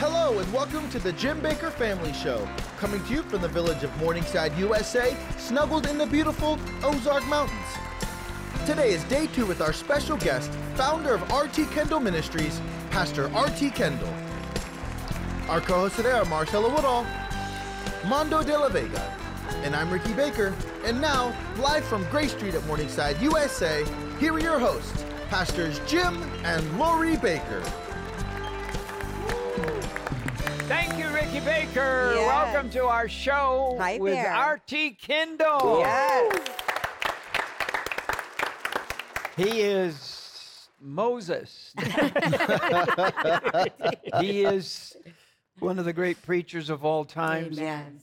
Hello and welcome to the Jim Bakker Family Show, coming to you from the village of Morningside, USA, snuggled in the beautiful Ozark Mountains. Today is day two with our special guest, founder of RT Kendall Ministries, Pastor RT Kendall. Our co-hosts today are Marcella Woodall, Mondo de la Vega, and I'm Ricky Bakker. And now, live from Gray Street at Morningside, USA, here are your hosts, Pastors Jim and Lori Bakker. Thank you, Ricky Bakker. Yes. Welcome to our show Hi with there. RT Kendall. Yes. He is Moses. he is one of the great preachers of all times, Amen.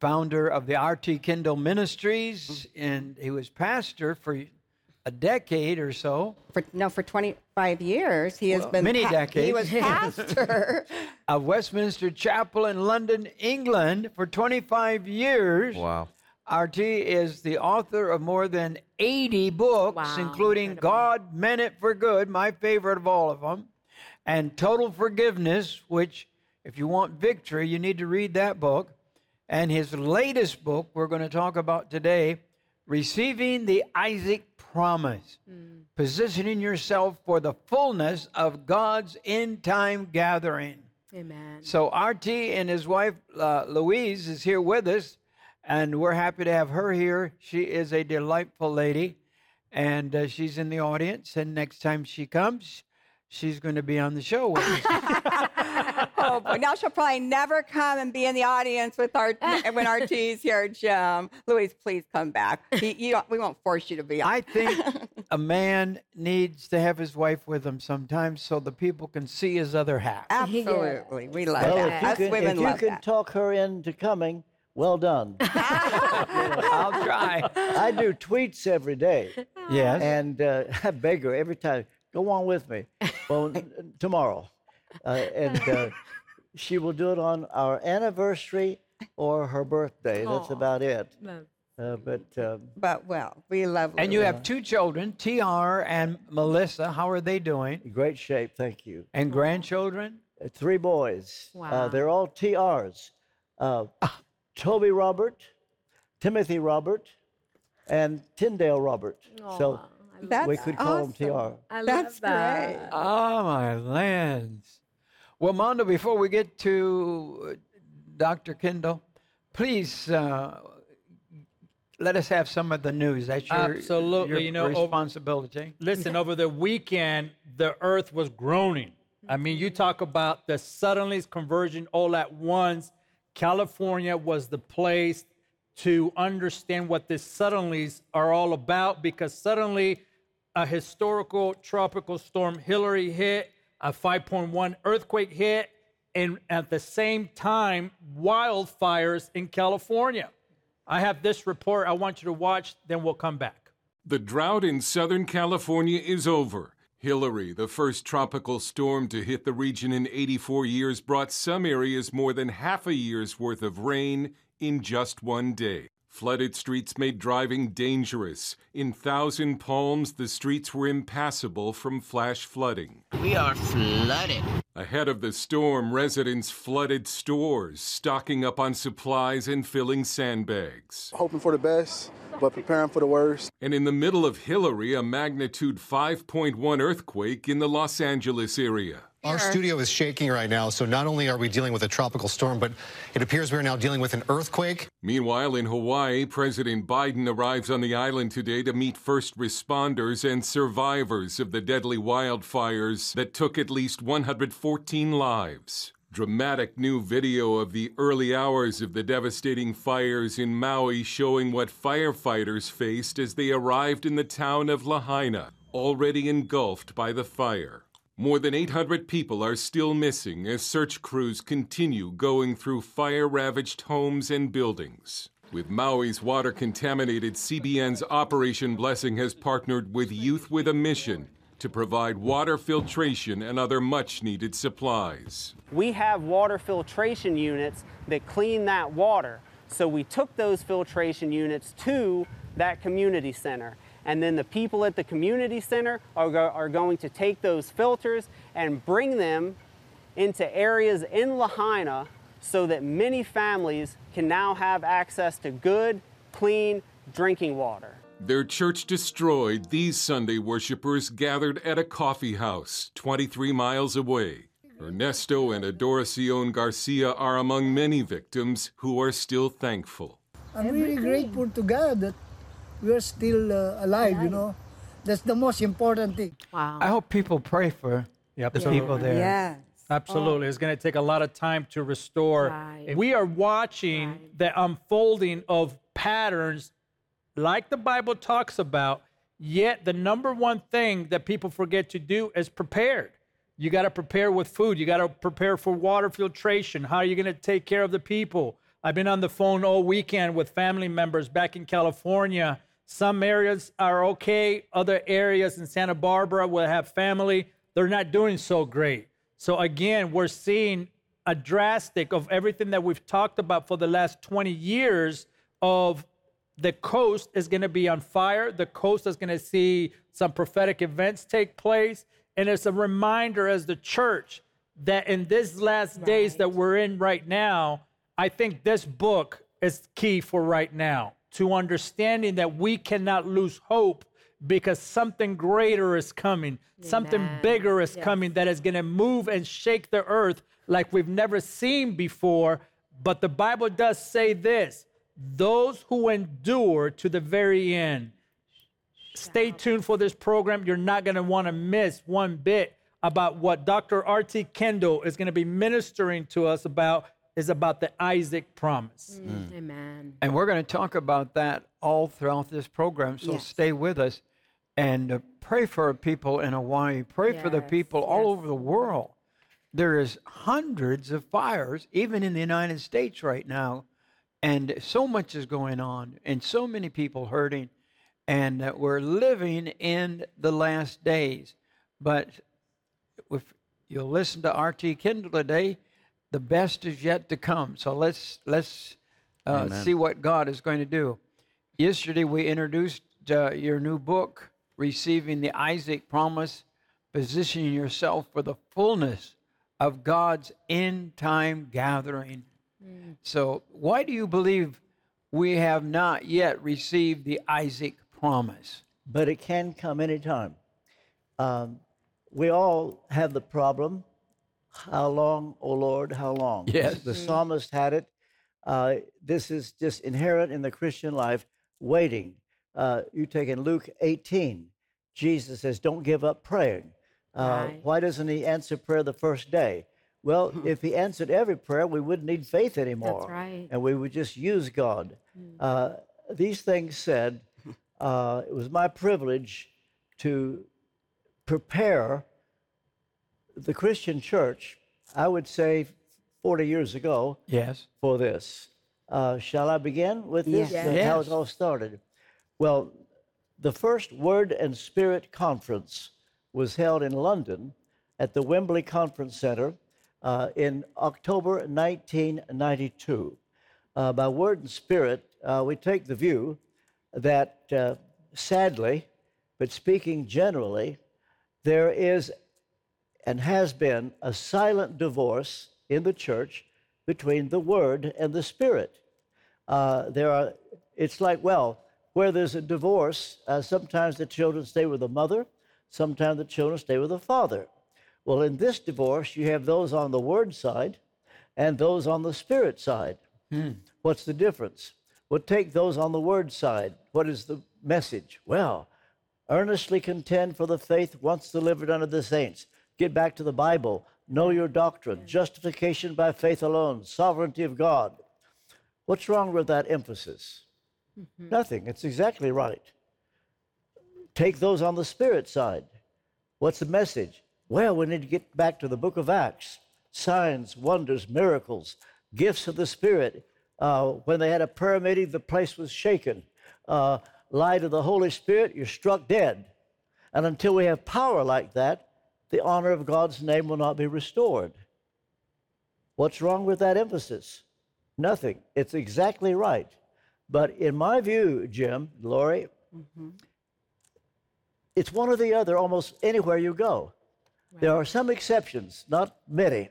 founder of the RT Kendall Ministries, and he was pastor for a decade or so. For no, for 25 years he has been many He decades. was pastor. of Westminster Chapel in London, England, for 25 years. Wow. RT is the author of more than 80 books, Wow, including God Meant It for Good, my favorite of all of them, and Total Forgiveness, which, if you want victory, you need to read that book. And his latest book, we're going to talk about today, Receiving the Isaac Promise, positioning yourself for the fullness of God's end time gathering. Amen. So RT and his wife uh, Louise is here with us, and we're happy to have her here. She is a delightful lady, and uh, she's in the audience. And next time she comes, she's going to be on the show with us. oh boy, now she'll probably never come and be in the audience with our when RT's here, Jim. Louise, please come back. He, you don't, we won't force you to be on. I think a man needs to have his wife with him sometimes, so the people can see his other half. Absolutely, we love Well, that. if you Us can, women if you can that. talk her into coming, well done. I'll try. I do tweets every day, Yes. and uh, I beg her every time, go on with me. Well, n- n- tomorrow. Uh, and uh, she will do it on our anniversary or her birthday. That's about it. No. Uh, but um, But well, we love. and you have two children, TR and Melissa. How are they doing? great shape, thank you. And grandchildren? Uh, Three boys. Uh, Wow. they're all TRs. Uh, Toby Robert, Timothy Robert, and Tyndale Robert. So That's we could call awesome. them TR. I That's love that. great. Oh, my lands. Well, Mondo, before we get to uh, Dr. Kendall, please uh, let us have some of the news. That's your, Absolutely. your You know, over- responsibility. Listen, over the weekend, the earth was groaning. I mean, you talk about the suddenly conversion all at once. California was the place to understand what this suddenlies are all about because suddenly a historical tropical storm Hilary hit, a 5.1 earthquake hit, and at the same time, wildfires in California. I have this report I want you to watch, then we'll come back. The drought in Southern California is over. Hilary, the first tropical storm to hit the region in 84 years, brought some areas more than half a year's worth of rain in just one day. Flooded streets made driving dangerous. In Thousand Palms, the streets were impassable from flash flooding. We are flooded. Ahead of the storm, residents flooded stores, stocking up on supplies and filling sandbags. hoping for the best, but preparing for the worst. And in the middle of Hilary, a magnitude 5.1 earthquake in the Los Angeles area. Our studio is shaking right now, so not only are we dealing with a tropical storm, but it appears we're now dealing with an earthquake. Meanwhile, in Hawaii, President Biden arrives on the island today to meet first responders and survivors of the deadly wildfires that took at least 114 lives. Dramatic new video of the early hours of the devastating fires in Maui showing what firefighters faced as they arrived in the town of Lahaina, already engulfed by the fire. More than 800 people are still missing as search crews continue going through fire ravaged homes and buildings. With Maui's water contaminated, CBN's Operation Blessing has partnered with Youth with a Mission to provide water filtration and other much needed supplies. we have water filtration units that clean that water. So we took those filtration units to that community center. And then the people at the community center are, go- are going to take those filters and bring them into areas in Lahaina so that many families can now have access to good, clean drinking water. Their church destroyed, these Sunday worshippers gathered at a coffee house 23 miles away. Ernesto and Adoracion Garcia are among many victims who are still thankful. I'm really grateful to God that we are still uh, alive, you know. That's the most important thing. Wow. I hope people pray for Yep. the So- people there. Yes. Absolutely. It's going to take a lot of time to restore. Right. We are watching the unfolding of patterns like the Bible talks about, yet the number one thing that people forget to do is prepared. You got to prepare with food. You got to prepare for water filtration. How are you going to take care of the people? I've been on the phone all weekend with family members back in California. Some areas are okay, other areas in Santa Barbara will have family. They're not doing so great. So again, we're seeing a drastic of everything that we've talked about for the last 20 years of the coast is going to be on fire. The coast is going to see some prophetic events take place. And it's a reminder as the church that in these last days that we're in right now, I think this book is key for right now to understanding that we cannot lose hope because something greater is coming, something bigger is Yes. coming that is going to move and shake the earth like we've never seen before. But the Bible does say this those who endure to the very end. Stay tuned for this program. You're not going to want to miss one bit about what Dr. R.T. Kendall is going to be ministering to us about is about the Isaac promise. Amen. And we're going to talk about that all throughout this program. So Yes. stay with us and uh, pray for people in Hawaii. Pray for the Yes, people all yes. over the world. There is hundreds of fires, even in the United States right now, and so much is going on, and so many people hurting, and we're living in the last days. But if you'll listen to RT Kendall today, the best is yet to come. So let's let's uh, see what God is going to do. Yesterday we introduced uh, your new book, receiving the Isaac promise, positioning yourself for the fullness of God's end time gathering. So why do you believe we have not yet received the Isaac promise? but it can come anytime. Um, we all have the problem. How long, O Lord, how long? Yes. The psalmist had it. Uh, this is just inherent in the Christian life, waiting. Uh, you take in Luke 18, Jesus says, Don't give up praying. Uh, Right. Why doesn't he answer prayer the first day? Well, if he answered every prayer, we wouldn't need faith anymore. right. And we would just use God. Uh, these things said, uh, it was my privilege to prepare the Christian church, I would say 40 years ago, Yes. for this. Uh, shall I begin with this? Yes. uh, How it all started. Well, the first Word and Spirit Conference was held in London at the Wembley Conference Center uh, in October 1992. Uh, by Word and Spirit, uh, we take the view that uh, sadly, but speaking generally, there is and has been a silent divorce in the church between the Word and the Spirit. Uh, there are, it's like, well, where there's a divorce, uh, sometimes the children stay with the mother, sometimes the children stay with the father. Well, in this divorce, you have those on the Word side and those on the Spirit side. What's the difference? Well, take those on the Word side. What is the message? Well, earnestly contend for the faith once delivered unto the saints. Get back to the Bible. Know your doctrine. Justification by faith alone. Sovereignty of God. What's wrong with that emphasis? Nothing. It's exactly right. Take those on the Spirit side. What's the message? Well, we need to get back to the book of Acts signs, wonders, miracles, gifts of the Spirit. Uh, when they had a prayer meeting, the place was shaken. Uh, light of the Holy Spirit, you're struck dead. And until we have power like that, the honor of God's name will not be restored. What's wrong with that emphasis? Nothing. It's exactly right. But in my view, Jim, Lori, mm-hmm. it's one or the other almost anywhere you go. There are some exceptions, not many.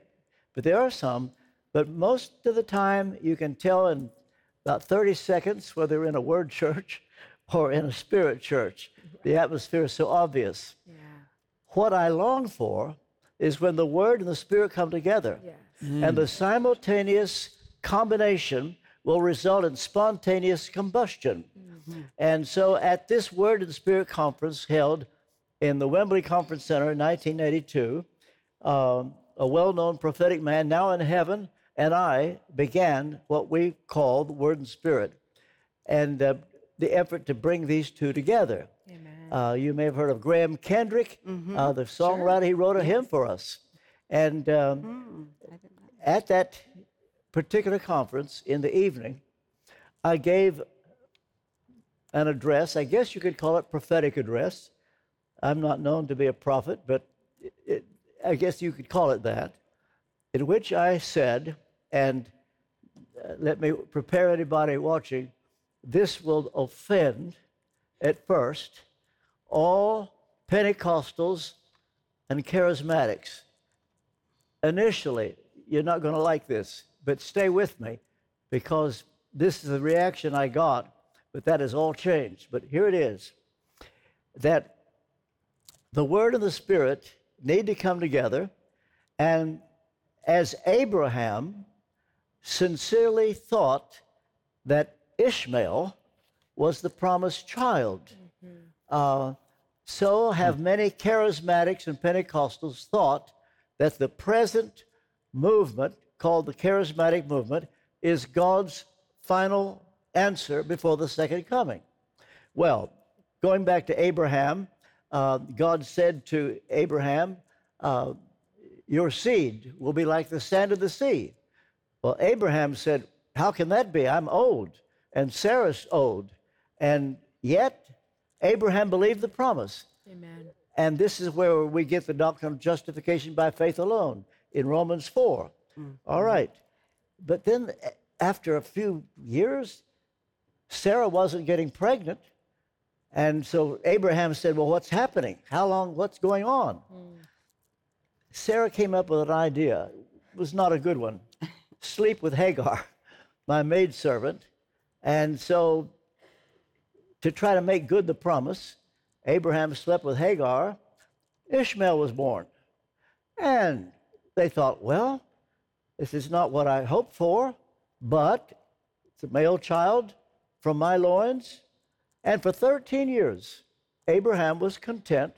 but there are some. But most of the time, you can tell in about 30 seconds whether you're in a word church or in a spirit church. The atmosphere is so obvious. Yeah. What I long for is when the word and the spirit come together. Yes. Mm. And the simultaneous combination will result in spontaneous combustion. Mm-hmm. And so at this Word and Spirit conference held in the Wembley Conference Center in 1982, um, a well known prophetic man now in heaven and I began what we call the Word and Spirit and uh, the effort to bring these two together. Uh, you may have heard of Graham Kendrick, mm-hmm. uh, the songwriter. Sure. He wrote a hymn for us. And um, mm, at that particular conference in the evening, I gave an address. I guess you could call it prophetic address. I'm not known to be a prophet, but it, it, I guess you could call it that, in which I said, and uh, let me prepare anybody watching, this will offend at first all Pentecostals and charismatics. Initially, you're not going to like this, but stay with me because this is the reaction I got, but that has all changed. But here it is that the Word and the Spirit need to come together, and as Abraham sincerely thought that Ishmael was the promised child. Uh, so have many charismatics and Pentecostals thought that the present movement, called the charismatic movement, is God's final answer before the second coming. Well, going back to Abraham, uh, God said to Abraham, uh, Your seed will be like the sand of the sea. Well, Abraham said, How can that be? I'm old, and Sarah's old. And yet, Abraham believed the promise. Amen. And this is where we get the doctrine of justification by faith alone in Romans 4. Mm-hmm. All right. But then, after a few years, Sarah wasn't getting pregnant. And so Abraham said, Well, what's happening? How long? What's going on? Mm. Sarah came up with an idea. It was not a good one sleep with Hagar, my maidservant. And so, to try to make good the promise, Abraham slept with Hagar. Ishmael was born. And they thought, well, this is not what I hoped for, but it's a male child from my loins. And for 13 years, Abraham was content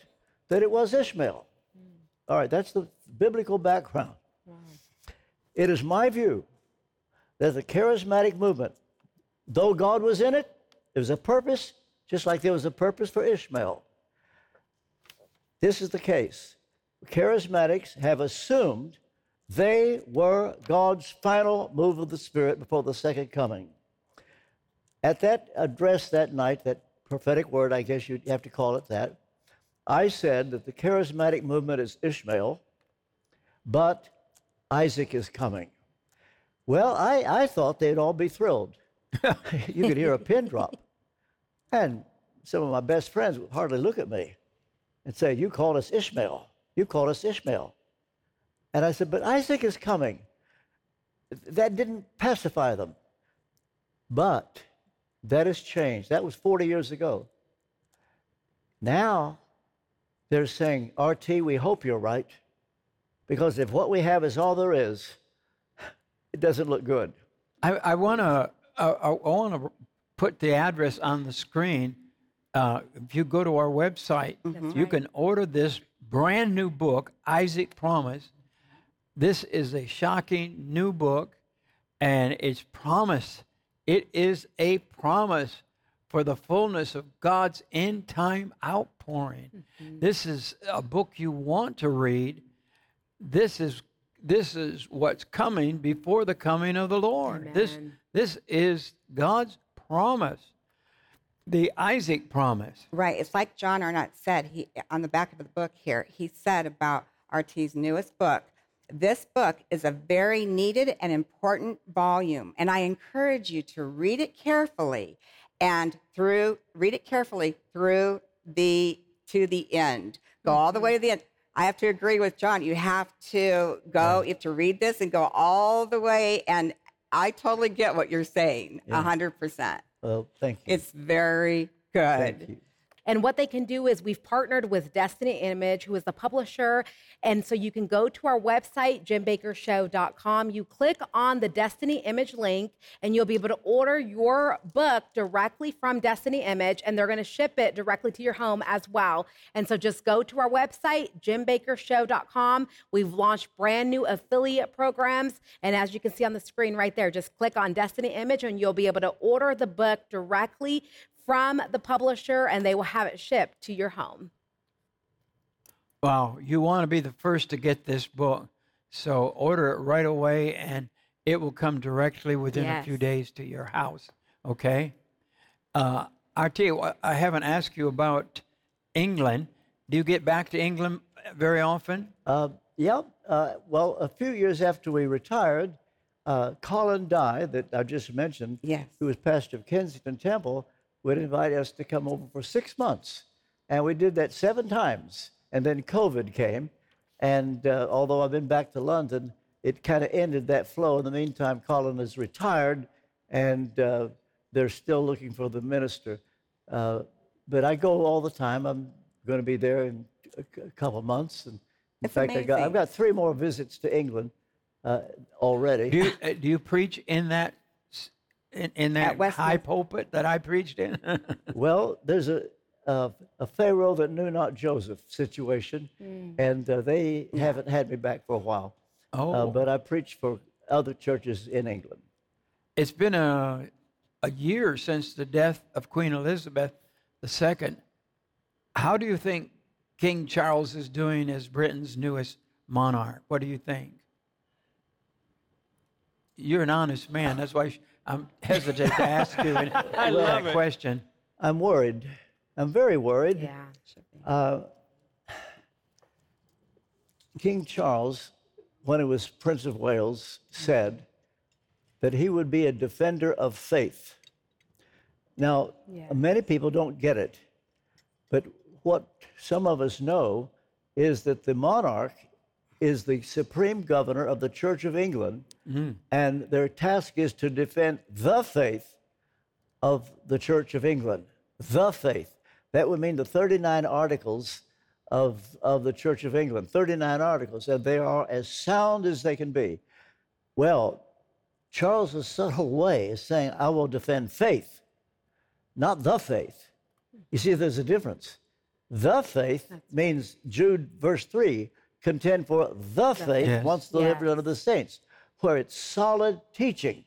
that it was Ishmael. Hmm. All right, that's the biblical background. It is my view that the charismatic movement, though God was in it, there was a purpose, just like there was a purpose for Ishmael. This is the case. Charismatics have assumed they were God's final move of the Spirit before the second coming. At that address that night, that prophetic word, I guess you'd have to call it that, I said that the charismatic movement is Ishmael, but Isaac is coming. Well, I, I thought they'd all be thrilled. you could hear a pin drop. And some of my best friends would hardly look at me and say, You called us Ishmael. You called us Ishmael. And I said, But Isaac is coming. That didn't pacify them. But that has changed. That was 40 years ago. Now they're saying, RT, we hope you're right. Because if what we have is all there is, it doesn't look good. I, I want to I, I want to put the address on the screen. Uh, if you go to our website, mm-hmm. you can order this brand new book, Isaac Promise. This is a shocking new book, and it's promise. It is a promise for the fullness of God's end time outpouring. Mm-hmm. This is a book you want to read this is this is what's coming before the coming of the Lord. Amen. This this is God's promise. The Isaac promise. Right. It's like John Arnott said he on the back of the book here. He said about RT's newest book, this book is a very needed and important volume, and I encourage you to read it carefully and through read it carefully through the to the end. Go all the mm-hmm. way to the end. I have to agree with John. You have to go, you have to read this and go all the way. And I totally get what you're saying, Yeah. 100%. Well, thank you. It's very good. And what they can do is we've partnered with Destiny Image, who is the publisher. And so you can go to our website, jimbakkershow.com. You click on the Destiny Image link, and you'll be able to order your book directly from Destiny Image, and they're going to ship it directly to your home as well. And so just go to our website, jimbakkershow.com. We've launched brand new affiliate programs. And as you can see on the screen right there, just click on Destiny Image, and you'll be able to order the book directly from the publisher and they will have it shipped to your home. Wow, you want to be the first to get this book. So order it right away and it will come directly within a few days to your house. Okay? Uh, I tell you I haven't asked you about England. Do you get back to England very often? Uh, yeah. Uh, well, a few years after we retired, uh, Colin Dye, that I just mentioned, Yes. who was pastor of Kensington Temple, would invite us to come over for six months. And we did that seven times. And then COVID came. And uh, although I've been back to London, it kind of ended that flow. In the meantime, Colin is retired and uh, they're still looking for the minister. Uh, but I go all the time. I'm going to be there in a, c- a couple months. And in It's fact, I got, I've amazing. got three more visits to England uh, already. Do you, uh, do you preach in that s- in, in that high pulpit that I preached in? Well, there's a, a, a Pharaoh that knew not Joseph situation, and uh, they haven't had me back for a while. oh, Uh, but I preach for other churches in England. it's been a a year since the death of Queen Elizabeth II. How do you think King Charles is doing as Britain's newest monarch? What do you think? You're an honest man. That's why I'm hesitant to ask you I that it. question. I'm worried. I'm very worried. Yeah. Uh, King Charles, when he was Prince of Wales, said that he would be a defender of faith. Now, Yeah. many people don't get it, but what some of us know is that the monarch is the supreme governor of the Church of England, mm-hmm. and their task is to defend the faith of the Church of England, the faith. That would mean the 39 articles of, of the Church of England, 39 articles, and they are as sound as they can be. Well, Charles's subtle way is saying, I will defend faith, not the faith. You see, there's a difference. The faith means Jude verse 3 contend for the faith Yes. once delivered Yes. unto the saints, where it's solid teaching.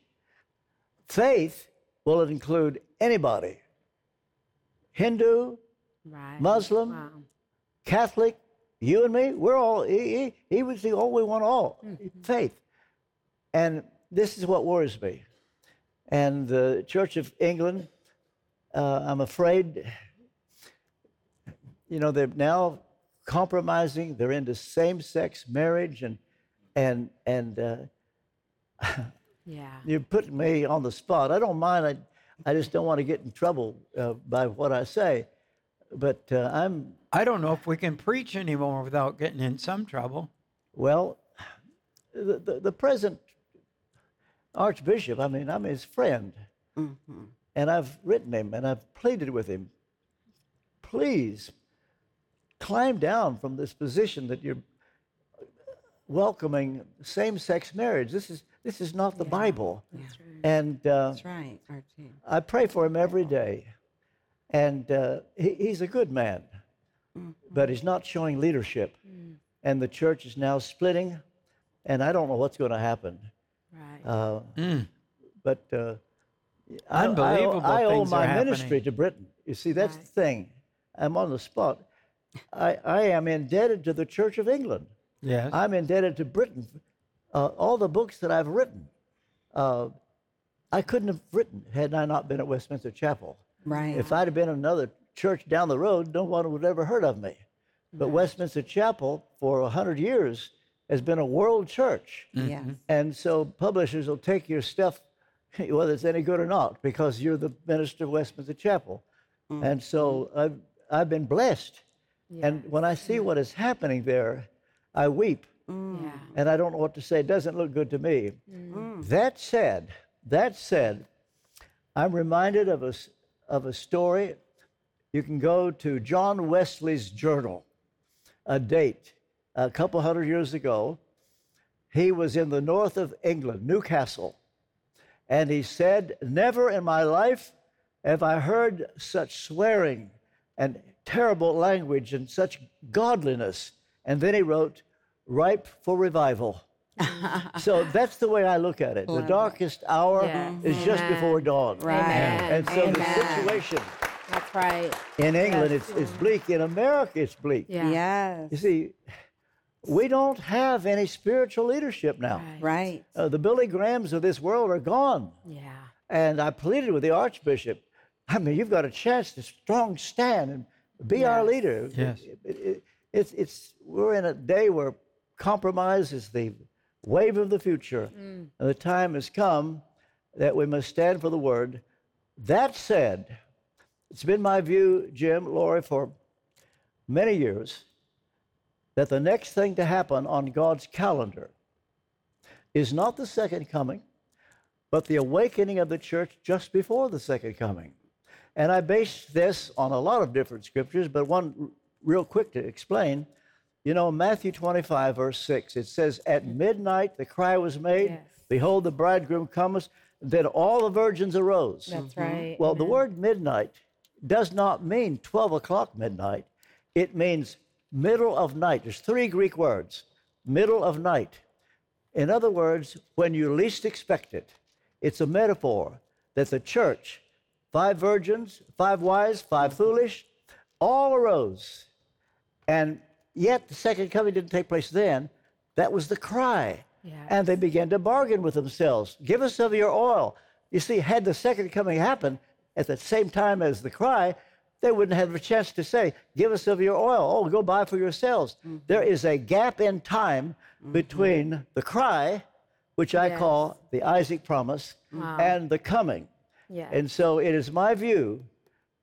Faith will include anybody Hindu, Right. Muslim, Wow. Catholic, you and me, we're all, he, he, he was the only one all. Faith. And this is what worries me. And the Church of England, uh, I'm afraid, you know, they're now compromising. They're into same-sex marriage, and and and uh, Yeah. you're putting me on the spot. I don't mind. I, I just don't want to get in trouble uh, by what I say. But uh, I'm I don't know if we can preach anymore without getting in some trouble. Well, the, the, the present Archbishop, I mean, I'm his friend. And I've written him and I've pleaded with him. Please climb down from this position that you're welcoming same sex marriage. This is, this is not the Bible. And uh, That's right, RT. I pray for him every day. And uh, he, he's a good man, but he's not showing leadership. And the church is now splitting, and I don't know what's going to happen. Right. Uh, Mm. But uh, I- I, Unbelievable I, owe things are my happening. ministry to Britain. You see, that's Right. the thing. I'm on the spot. I, I am indebted to the Church of England. Yes. I'm indebted to Britain. Uh, all the books that I've written, uh, I couldn't have written had I not been at Westminster Chapel. Right. If I'd have been in another church down the road, no one would have ever heard of me. But Westminster Chapel, for a hundred years, has been a world church. Yes. And so publishers will take your stuff, whether it's any good or not, because you're the minister of Westminster Chapel. And so I've, I've been blessed. And when I see what is happening there, I weep. Yeah. And I don't know what to say. It doesn't look good to me. Mm. That said, that said, I'm reminded of a, s- of a story. You can go to John Wesley's journal, a date a couple hundred years ago. He was in the north of England, Newcastle, and he said, Never in my life have I heard such swearing and terrible language and such godliness. And then he wrote, Ripe for revival. so that's the way I look at it. The darkest hour Yes. is just before dawn. Right. Amen. And so the situation That's right. in England Yes. it's, it's bleak. In America, it's bleak. Yeah. Yes. You see, we don't have any spiritual leadership now. Right. Uh, the Billy Grahams of this world are gone. Yeah. And I pleaded with the Archbishop. I mean, you've got a chance to strong stand and be our leader. Yes. It- it- it- it's, it's, we're in a day where compromise is the wave of the future. Mm. And the time has come that we must stand for the word. That said, it's been my view, Jim, Lori, for many years that the next thing to happen on God's calendar is not the second coming, but the awakening of the church just before the second coming. And I base this on a lot of different scriptures, but one real quick to explain. You know, Matthew 25, verse 6, it says, At midnight the cry was made, Behold, the bridegroom cometh. Then all the virgins arose. That's mm-hmm. right. Well, the word midnight does not mean 12 o'clock midnight. It means middle of night. There's three Greek words middle of night. In other words, when you least expect it, it's a metaphor that the church, five virgins, five wise, five foolish, all arose. And yet the second coming didn't take place then. That was the cry. And they began to bargain with themselves. Give us of your oil. You see, had the second coming happened at the same time as the cry, they wouldn't have a chance to say, Give us of your oil. Oh, go buy for yourselves. Mm-hmm. There is a gap in time mm-hmm. between the cry, which I Yes. call the Isaac promise, Wow. and the coming. Yes. And so it is my view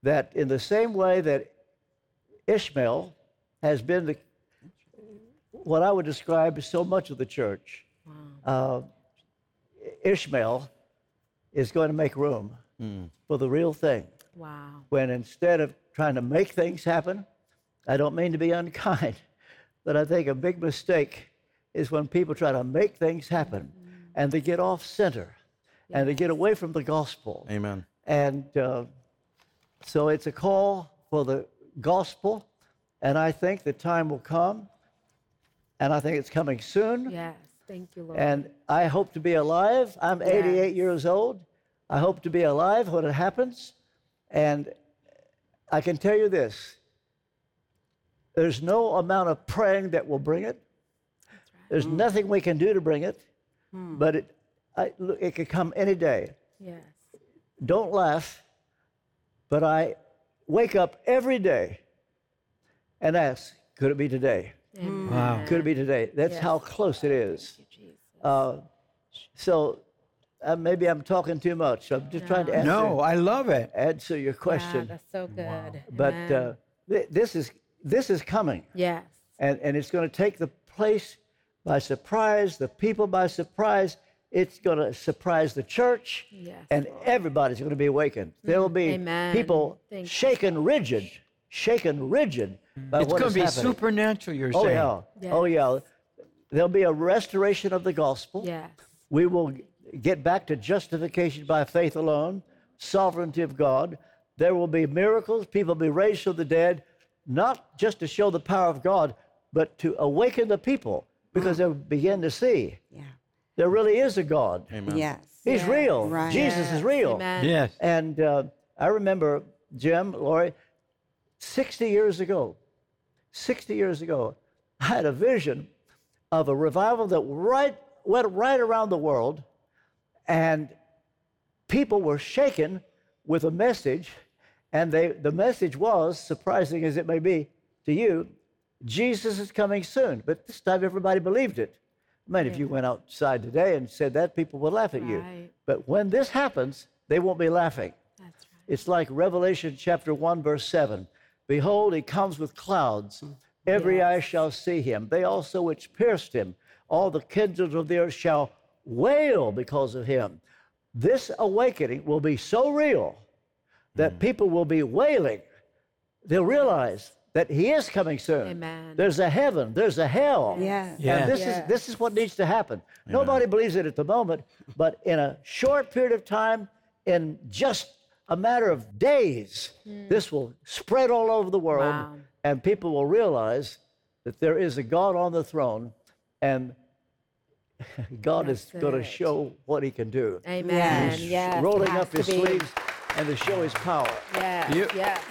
that in the same way that Ishmael has been the, what I would describe as so much of the church, uh, Ishmael is going to make room for the real thing. Wow. When instead of trying to make things happen, I don't mean to be unkind, but I think a big mistake is when people try to make things happen and they get off center and to get away from the gospel. Amen. And uh, so it's a call for the gospel, and I think the time will come, and I think it's coming soon. Yes. Thank you, Lord. And I hope to be alive. I'm 88 years old. I hope to be alive when it happens. And I can tell you this there's no amount of praying that will bring it. There's nothing we can do to bring it, but it, I, look, it could come any day. yes. Don't laugh, but I wake up every day and ask, could it be today? Wow. Could it be today? That's how close it is. Uh, so uh, maybe I'm talking too much. I'm just trying to answer, No, I love it. answer your Yeah, question. that's so good. but uh, th- this is this is coming, yes. and and it's going to take the place by surprise, the people by surprise. It's going to surprise the church, Yes, and everybody's going to be awakened. Mm-hmm. There will be Amen. people Thank you. shaken rigid, shaken rigid by It's what going to be happening. supernatural, you're Oh saying. yeah. Oh yeah. There'll be a restoration of the gospel. Yes. We will get back to justification by faith alone, sovereignty of God. There will be miracles. People will be raised from the dead, not just to show the power of God, but to awaken the people because they'll begin to see Yeah. There really is a God. Amen. Yes. He's real. Right. Jesus is real. Amen. Yes. And uh, I remember, Jim, Lori, 60 years ago, 60 years ago, I had a vision of a revival that right, went right around the world, and people were shaken with a message, and they, the message was, surprising as it may be to you, Jesus is coming soon. But this time everybody believed it. I mean, if you went outside today and said that, people would laugh at you. But when this happens, they won't be laughing. That's right. It's like Revelation chapter 1, verse 7. Behold, he comes with clouds. Every eye shall see him. They also which pierced him, all the kindreds of the earth shall wail because of him. This awakening will be so real that hmm. people will be wailing. They'll realize that he is coming soon. Amen. There's a heaven, there's a hell. Yes. Yes. And this is this is what needs to happen. Nobody believes it at the moment, but in a short period of time, in just a matter of days, hmm. this will spread all over the world, Wow. and people will realize that there is a God on the throne, and God is going to show what He can do. Amen. Yes. Yes. Rolling up His sleeves and to show His power. Yes. You- yes.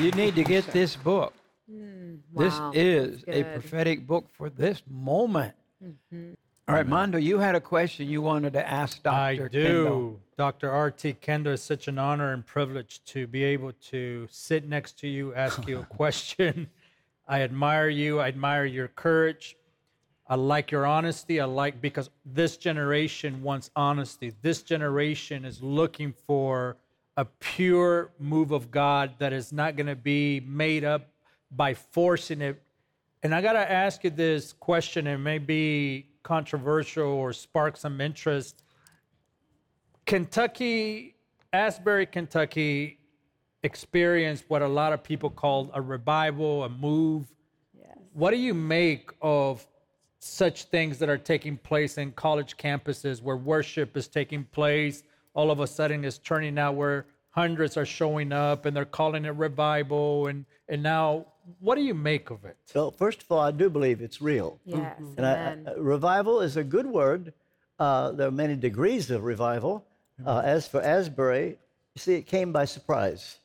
You need to get this book. This Wow, is a prophetic book for this moment. Mm-hmm. All right, Mondo, you had a question you wanted to ask Dr. I Kendall. do. Dr. R.T. Kendall, it's such an honor and privilege to be able to sit next to you, ask you a question. I admire you. I admire your courage. I like your honesty. I like because this generation wants honesty. This generation is looking for a pure move of God that is not going to be made up by forcing it. And I got to ask you this question. It may be controversial or spark some interest. Kentucky, Asbury, Kentucky experienced what a lot of people call a revival, a move. Yes. What do you make of such things that are taking place in college campuses where worship is taking place? All of a sudden, it's turning out where hundreds are showing up and they're calling it revival. And, and now, what do you make of it? Well, first of all, I do believe it's real. Yes. And I, I- revival is a good word. Uh, there are many degrees of revival. Uh, as for Asbury, you see, it came by surprise.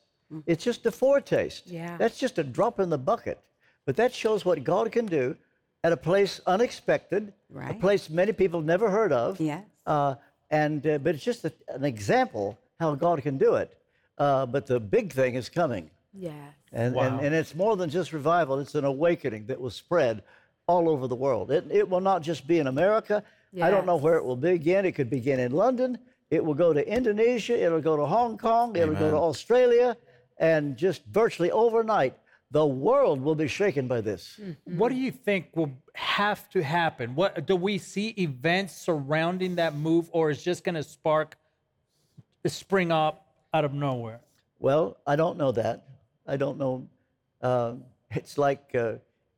It's just a foretaste. Yeah. That's just a drop in the bucket. But that shows what God can do at a place unexpected, right. a place many people never heard of. Yes. Uh, and uh, but it's just a, an example how God can do it. Uh, but the big thing is coming. yes. And, Wow. and, and it's more than just revival, it's an awakening that will spread all over the world. It, it will not just be in America. I don't know where it will begin. It could begin in London, it will go to Indonesia, it'll go to Hong Kong, it'll go to Australia, and just virtually overnight, the world will be shaken by this. What do you think will have to happen? What do we see events surrounding that move, or is just going to spark, spring up out of nowhere? Well, I don't know that. I don't know. Um, it's like uh,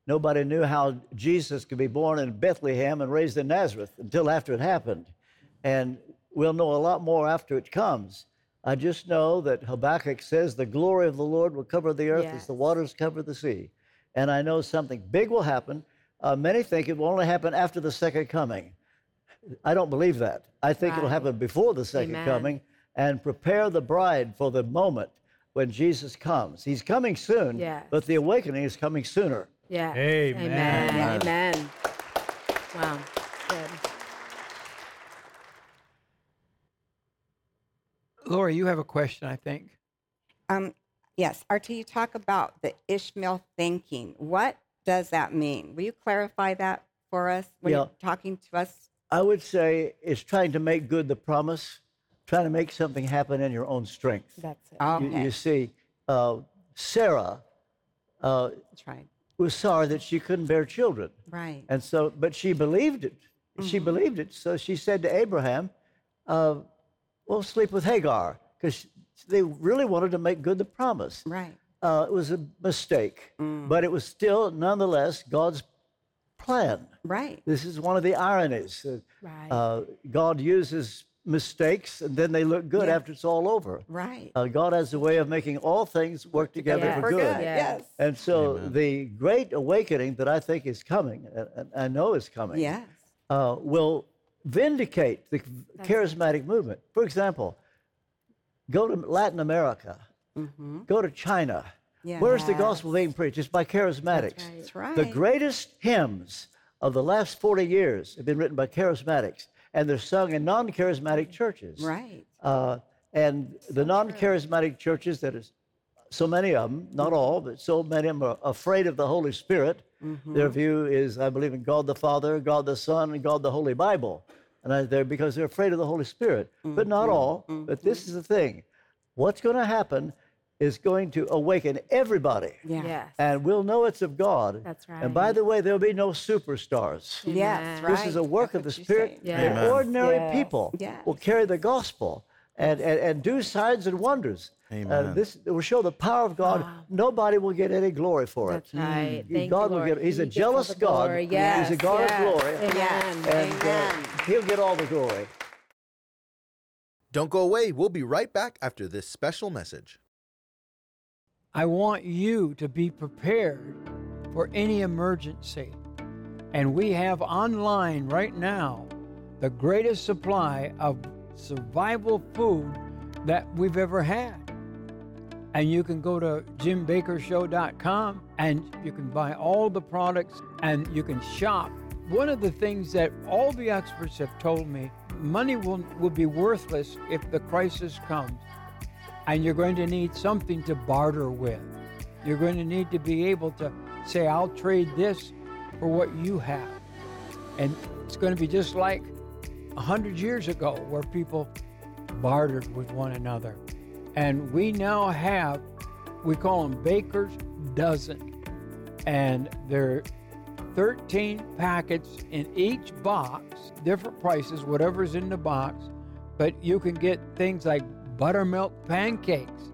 nobody knew how Jesus could be born in Bethlehem and raised in Nazareth until after it happened. And we'll know a lot more after it comes. I just know that Habakkuk says the glory of the Lord will cover the earth as the waters cover the sea. And I know something big will happen. Uh, many think it will only happen after the second coming. I don't believe that. I think it'll happen before the second Amen. coming and prepare the bride for the moment when Jesus comes. He's coming soon, Yes. but the awakening is coming sooner. Yes. Amen. Amen. Amen. Wow. Good. Lori, you have a question, I think. Um, yes, RT, you talk about the Ishmael thinking. What does that mean? Will you clarify that for us when Yeah. you're talking to us? I would say it's trying to make good the promise, trying to make something happen in your own strength. That's it. You, Okay, you see, uh, Sarah uh, right. was sorry that she couldn't bear children. Right. And so, but she believed it. She Mm-hmm. believed it. So she said to Abraham, uh, "We'll sleep with Hagar," because they really wanted to make good the promise. Right. Uh, it was a mistake, Mm. but it was still, nonetheless, God's plan. Right. This is one of the ironies. Uh, Right. uh, God uses mistakes, and then they look good Yeah. after it's all over. Right. Uh, God has a way of making all things work together Yes. for For good. good. Yes. Yes. And so the great awakening that I think is coming, and and I know is coming, Yes. uh, will vindicate the charismatic movement. For example, go to Latin America, go to China. Where's the gospel being preached? It's by charismatics. That's right. The greatest hymns of the last 40 years have been written by charismatics, and they're sung in non charismatic churches. Right. Uh, and the non charismatic churches, that is so many of them, not mm. all, but so many of them are afraid of the Holy Spirit. Mm-hmm. Their view is, I believe in God the Father, God the Son, and God the Holy Bible. And I, they're because they're afraid of the Holy Spirit. But not mm-hmm. all. But this mm-hmm. is the thing what's going to happen is going to awaken everybody. Yeah. Yes. And we'll know it's of God. That's right. And by the way, there'll be no superstars. Yes, Amen. right. This is a work That's of the Spirit. saying. Yeah. Ordinary Yes. people Yes. will carry the gospel and, and, and do signs and wonders. Uh, this will show the power of God. Nobody will get any glory for That's it. right. Mm. Thank God you, will Lord. get. He's a He gets all jealous God. glory. He's a God yes. of glory. Amen. And uh, he'll get all the glory. Don't go away. We'll be right back after this special message. I want you to be prepared for any emergency. And we have online right now the greatest supply of survival food that we've ever had. And you can go to jimbakkershow.com and you can buy all the products and you can shop. One of the things that all the experts have told me money will, will be worthless if the crisis comes and you're going to need something to barter with. You're going to need to be able to say, I'll trade this for what you have. And it's going to be just like a hundred years ago where people bartered with one another. And we now have, we call them Baker's Dozen. And they're 13 packets in each box, different prices, whatever's in the box. But you can get things like buttermilk pancakes,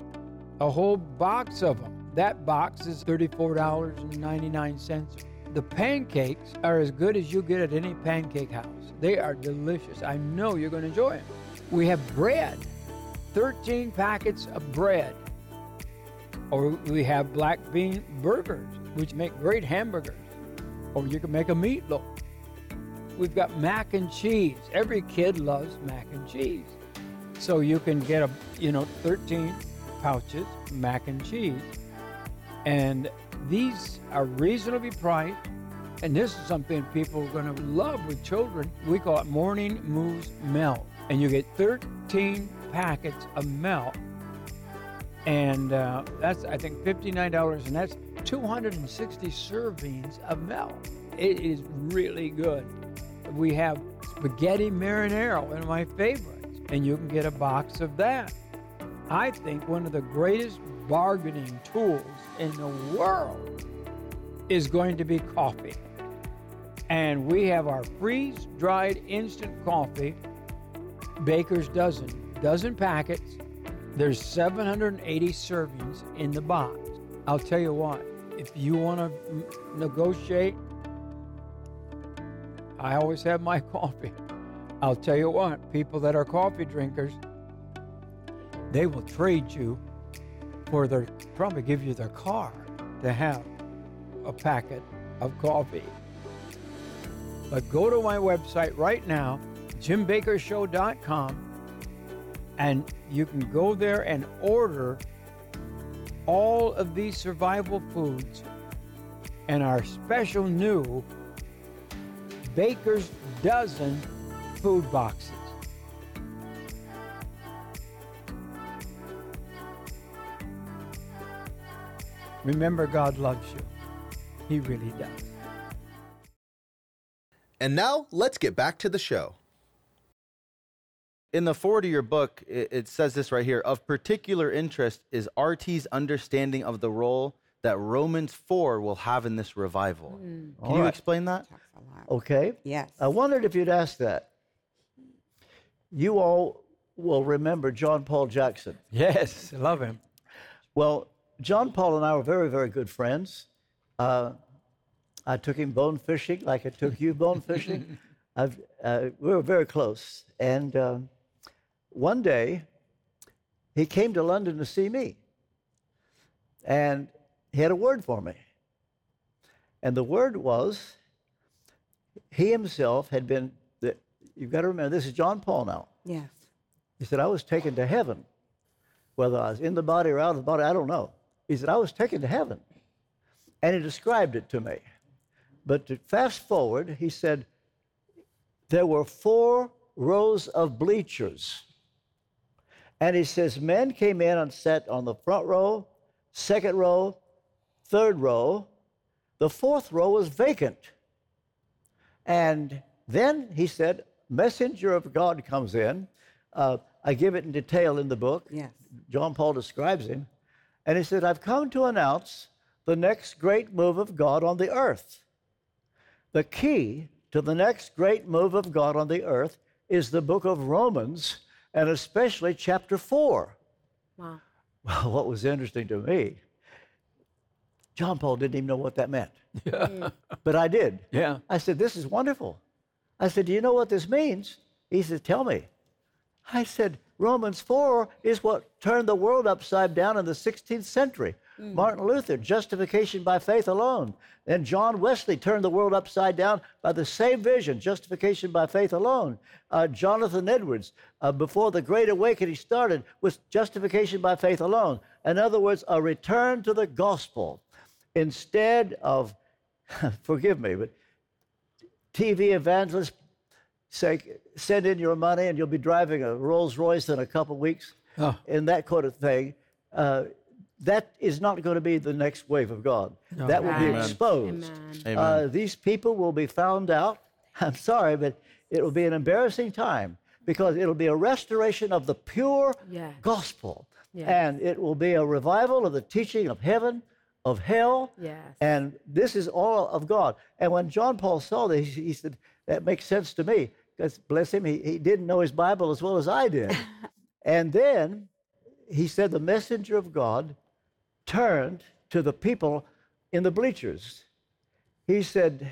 a whole box of them. That box is $34.99. The pancakes are as good as you get at any pancake house. They are delicious. I know you're going to enjoy them. We have bread, 13 packets of bread. Or we have black bean burgers, which make great hamburgers. Or you can make a meatloaf. We've got mac and cheese. Every kid loves mac and cheese. So you can get a, you know, 13 pouches mac and cheese. And these are reasonably priced. And this is something people are going to love with children. We call it Morning Moo's milk. And you get 13 packets of milk. And uh, that's, I think, $59. And that's 260 servings of milk. It is really good. We have spaghetti marinara, one of my favorites. And you can get a box of that. I think one of the greatest bargaining tools in the world is going to be coffee. And we have our freeze dried instant coffee, Baker's Dozen, dozen packets. There's 780 servings in the box. I'll tell you what, if you want to negotiate, I always have my coffee. I'll tell you what, people that are coffee drinkers, they will trade you for their, probably give you their car to have a packet of coffee. But go to my website right now, jimbakkershow.com, and you can go there and order all of these survival foods and our special new Baker's Dozen food boxes. Remember, God loves you. He really does. And now let's get back to the show. In the forward of your book, it, it says this right here Of particular interest is RT's understanding of the role that Romans 4 will have in this revival. Hmm. Can All you right. explain that? Talks a lot. Okay. Yes. I wondered if you'd ask that. You all will remember John Paul Jackson. Yes, I love him. Well, John Paul and I were very, very good friends. Uh, I took him bone fishing like I took you bone fishing. I've, uh, we were very close. And um, one day, he came to London to see me. And he had a word for me. And the word was he himself had been, the, you've got to remember, this is John Paul now. Yes. He said, I was taken to heaven. Whether I was in the body or out of the body, I don't know. He said, I was taken to heaven. And he described it to me. But to fast forward, he said, there were four rows of bleachers. And he says, men came in and sat on the front row, second row, third row. The fourth row was vacant. And then he said, messenger of God comes in. Uh, I give it in detail in the book. Yes. John Paul describes him. And he said, I've come to announce the next great move of God on the earth. The key to the next great move of God on the earth is the book of Romans, and especially chapter 4. Wow. Well, what was interesting to me, John Paul didn't even know what that meant. Yeah. but I did. Yeah. I said, This is wonderful. I said, Do you know what this means? He said, Tell me. I said, Romans 4 is what turned the world upside down in the 16th century. Martin Luther, justification by faith alone. Then John Wesley turned the world upside down by the same vision, justification by faith alone. Uh, Jonathan Edwards, uh, before the Great Awakening started, was justification by faith alone. In other words, a return to the gospel instead of, forgive me, but TV evangelists say, send in your money and you'll be driving a Rolls Royce in a couple weeks, Oh. and that kind of thing. Uh, that is not going to be the next wave of God. No. That will be exposed. Amen. Uh, these people will be found out. I'm sorry, but it will be an embarrassing time because it'll be a restoration of the pure Yes. gospel. Yes. And it will be a revival of the teaching of heaven, of hell. Yes. And this is all of God. And when John Paul saw this, he he said, That makes sense to me. Because, bless him, he, he didn't know his Bible as well as I did. and then he said, The messenger of God turned to the people in the bleachers. He said,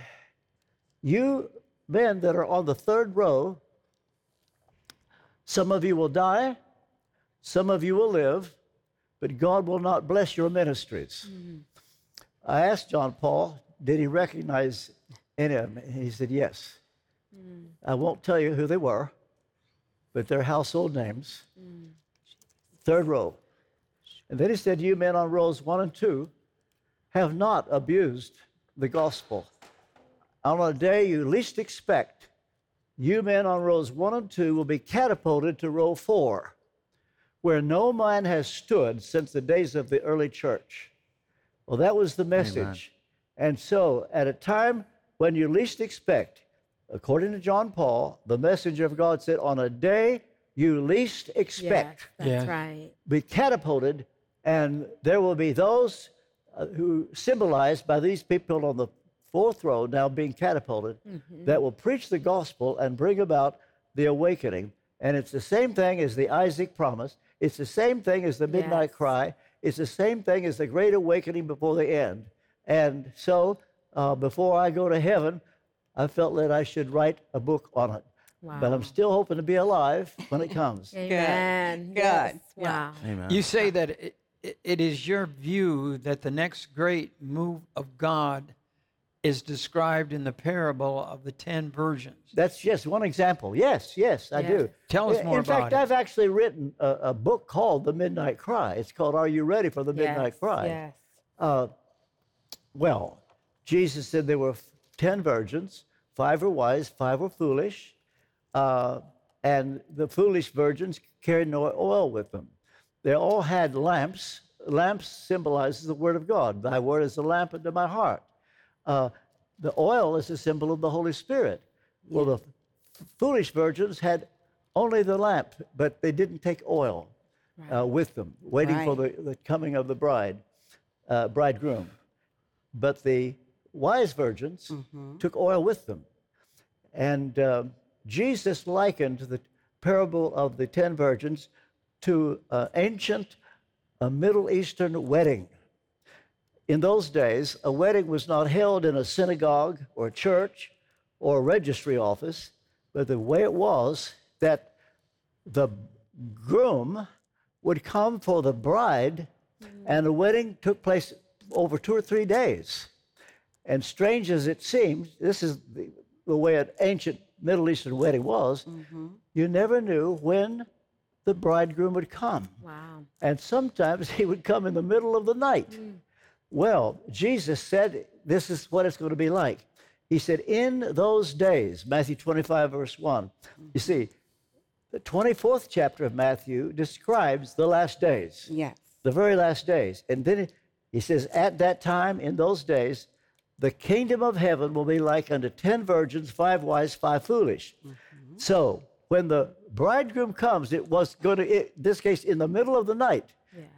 You men that are on the third row, some of you will die, some of you will live, but God will not bless your ministries. Mm-hmm. I asked John Paul, did he recognize any of them? He said, yes. I won't tell you who they were, but they're household names. Third row. And then he said, You men on rows one and two have not abused the gospel. On a day you least expect, you men on rows one and two will be catapulted to row four, where no man has stood since the days of the early church. Well, that was the message. And so, at a time when you least expect, according to John Paul, the messenger of God said, On a day you least expect, Yes, that's Yeah. right. be catapulted, and there will be those uh, who symbolized by these people on the fourth row now being catapulted that will preach the gospel and bring about the awakening. And it's the same thing as the Isaac promise. It's the same thing as the midnight Yes. cry. It's the same thing as the great awakening before the end. And so, uh, before I go to heaven, I felt that I should write a book on it. But I'm still hoping to be alive when it comes. Amen. Good. Yes. Yeah. Wow. You say that it, it- it is your view that the next great move of God is described in the parable of the ten virgins. That's just one example. Yes, yes, I Yeah. do. Tell us In- more In fact, about it. I've actually written a, a book called The Midnight Cry. It's called Are You Ready for the Midnight Yes, Cry? Yes. Uh, well, Jesus said there were 10 virgins, five were wise, five were foolish, uh, and the foolish virgins carried no oil with them. They all had lamps. Lamps symbolizes the Word of God. Thy Word is a lamp unto my heart. Uh, the oil is a symbol of the Holy Spirit. Well, the foolish virgins had only the lamp, but they didn't take oil uh, with them, waiting for the, the coming of the bride, uh, bridegroom. But the wise virgins took oil with them. And um, Jesus likened the parable of the ten virgins to an ancient a Middle Eastern wedding. In those days, a wedding was not held in a synagogue or a church or a registry office, but the way it was that the groom would come for the bride, mm-hmm. and the wedding took place over two or three days. And strange as it seems, this is the, the way an ancient Middle Eastern wedding was, mm-hmm. you never knew when the bridegroom would come. Wow. And sometimes he would come in the middle of the night. Mm. Well, Jesus said, This is what it's going to be like. He said, In those days, Matthew 25, verse 1. Mm-hmm. You see, the 24th chapter of Matthew describes the last days, Yes. the very last days. And then he says, At that time, in those days, the kingdom of heaven will be like unto ten virgins, five wise, five foolish. Mm-hmm. So when the bridegroom comes, it was going to, in this case, in the middle of the night.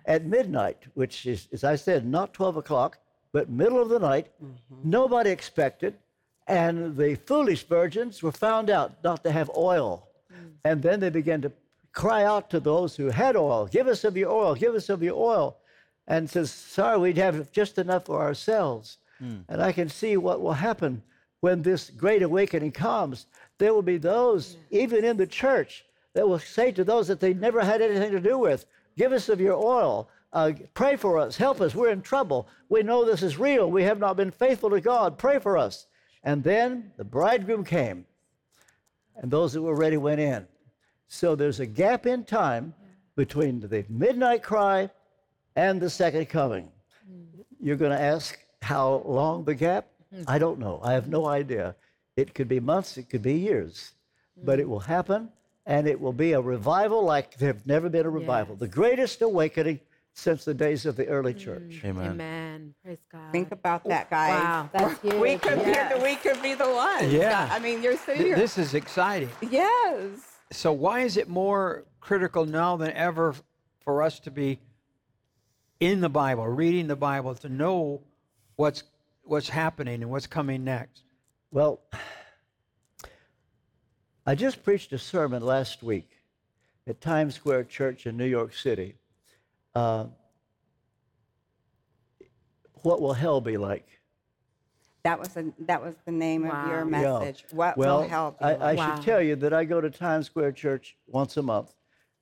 at midnight, which is, as I said, not 12 o'clock, but middle of the night. Mm-hmm. Nobody expected. And the foolish virgins were found out not to have oil. Mm. And then they began to cry out to those who had oil, Give us of your oil, give us of your oil. And says, Sorry, we'd have just enough for ourselves. And I can see what will happen when this great awakening comes. There will be those, even in the church, that will say to those that they never had anything to do with, Give us of your oil. Uh, pray for us. Help us. We're in trouble. We know this is real. We have not been faithful to God. Pray for us. And then the bridegroom came, and those that were ready went in. So there's a gap in time between the midnight cry and the second coming. You're going to ask how long the gap? I don't know. I have no idea. It could be months, it could be years, but it will happen and it will be a revival like there have never been a revival. The greatest awakening since the days of the early mm. church. Amen. Amen. Praise God. Think about that, guys. Wow, that's huge. We could, be, the, we could be the ones. Yeah. I mean, you're sitting here. This is exciting. yes. So why is it more critical now than ever for us to be in the Bible, reading the Bible, to know what's what's happening and what's coming next? Well, I just preached a sermon last week at Times Square Church in New York City. Uh, what will hell be like? That was a, that was the name of your Yeah. message. What well, will help you? I, I Wow. should tell you that I go to Times Square Church once a month.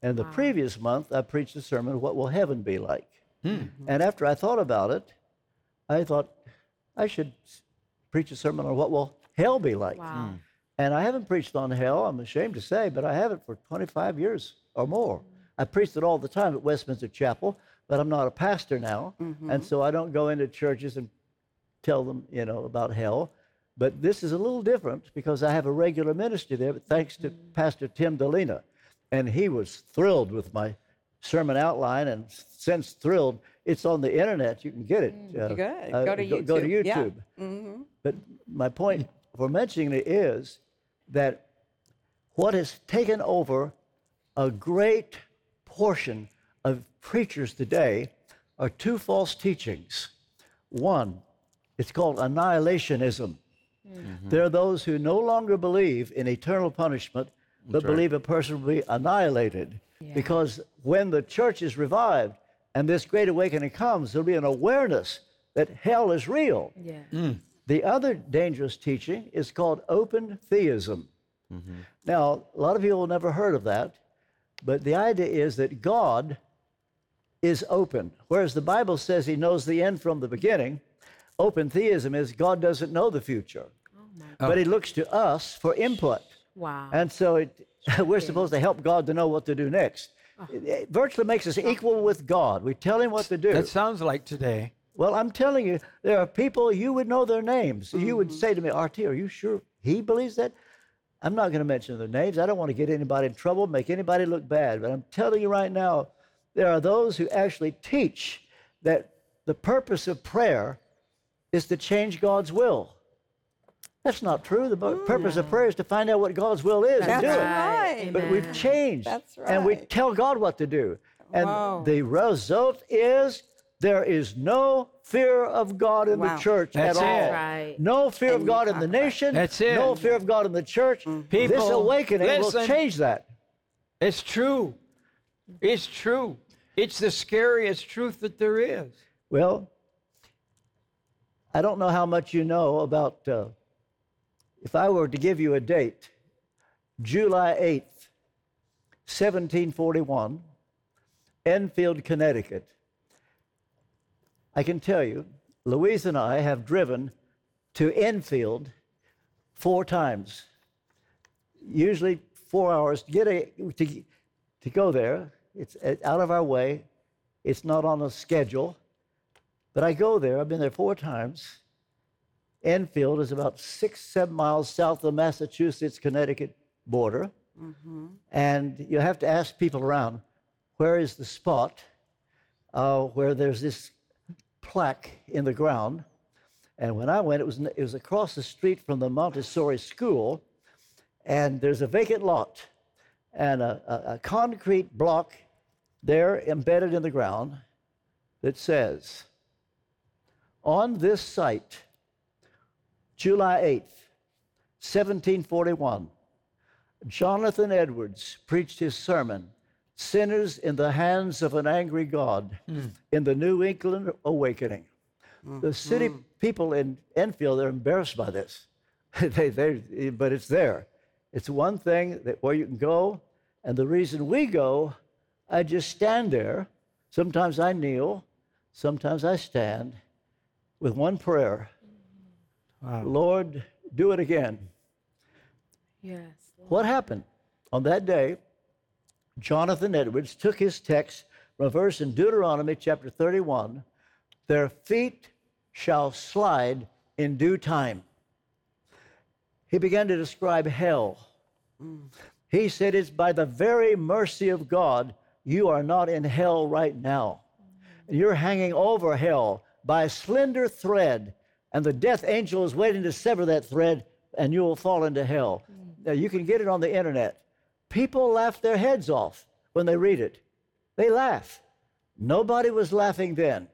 And the previous month, I preached a sermon, What Will Heaven Be Like? And after I thought about it, I thought I should preach a sermon on what will hell be like. Wow. Hmm. And I haven't preached on hell, I'm ashamed to say, but I haven't for 25 years or more. Hmm. I preached it all the time at Westminster Chapel, but I'm not a pastor now. Mm-hmm. And so I don't go into churches and tell them, you know, about hell. But this is a little different because I have a regular ministry there, but thanks to hmm. Pastor Tim Dilena. And he was thrilled with my sermon outline and since thrilled. It's on the internet. You can get it. uh, Good. uh, Go to Go to YouTube. Yeah. YouTube. Mhm. But my point for mentioning it is that what has taken over a great portion of preachers today are two false teachings. One, it's called annihilationism. There are those who no longer believe in eternal punishment, but right. believe a person will be annihilated. Because when the church is revived and this great awakening comes, there'll be an awareness that hell is real. Yeah. Hmm. The other dangerous teaching is called open theism. Mm-hmm. Now, a lot of people have never heard of that, but the idea is that God is open. Whereas the Bible says he knows the end from the beginning, open theism is God doesn't know the future, oh ah. but he looks to us for input. Wow. And so it, we're supposed to help God to know what to do next. It, it virtually makes us equal with God. We tell him what to do. That sounds like today. Well, I'm telling you, there are people you would know their names. You would mm-hmm. say to me, RT, are you sure he believes that? I'm not going to mention their names. I don't want to get anybody in trouble, make anybody look bad. But I'm telling you right now, there are those who actually teach that the purpose of prayer is to change God's will. That's not true. The bu- purpose of prayer is to find out what God's will is and That's do it. right. But we've changed. That's And we tell God what to do. And Wow. the result is there is no fear of God in Wow. the church That's at all. it. Right. No fear And of God in the nation. That's it. No fear of God in the church. this People, awakening listen. will change that. It's true. It's true. It's the scariest truth that there is. Well, I don't know how much you know about. Uh, if I were to give you a date, July 8th, 1741, Enfield, Connecticut, I can tell you, Louise and I have driven to Enfield four times, usually four hours to get a, to, to go there. It's out of our way. It's not on a schedule. But I go there. I've been there four times. Enfield is about six, seven miles south of the Massachusetts Connecticut border. And you have to ask people around where is the spot uh, where there's this plaque in the ground. And when I went, it was, it was across the street from the Montessori school. And there's a vacant lot and a, a, a concrete block there embedded in the ground that says, On this site, July 8th, 1741, Jonathan Edwards preached his sermon, Sinners in the Hands of an Angry God, hmm. in the New England Awakening. Hmm. The city hmm. people in Enfield are embarrassed by this. they, they, but it's there. It's one thing that where you can go, and the reason we go, I just stand there. Sometimes I kneel, sometimes I stand with one prayer Lord, do it again. Yes. What happened? On that day, Jonathan Edwards took his text from a verse in Deuteronomy chapter 31 Their feet shall slide in due time. He began to describe hell. Mm. He said, It's by the very mercy of God you are not in hell right now. Mm. You're hanging over hell by a slender thread, and the death angel is waiting to sever that thread, and you will fall into hell. Mm. Now, you can get it on the internet. People laugh their heads off when they read it. They laugh. Nobody was laughing then.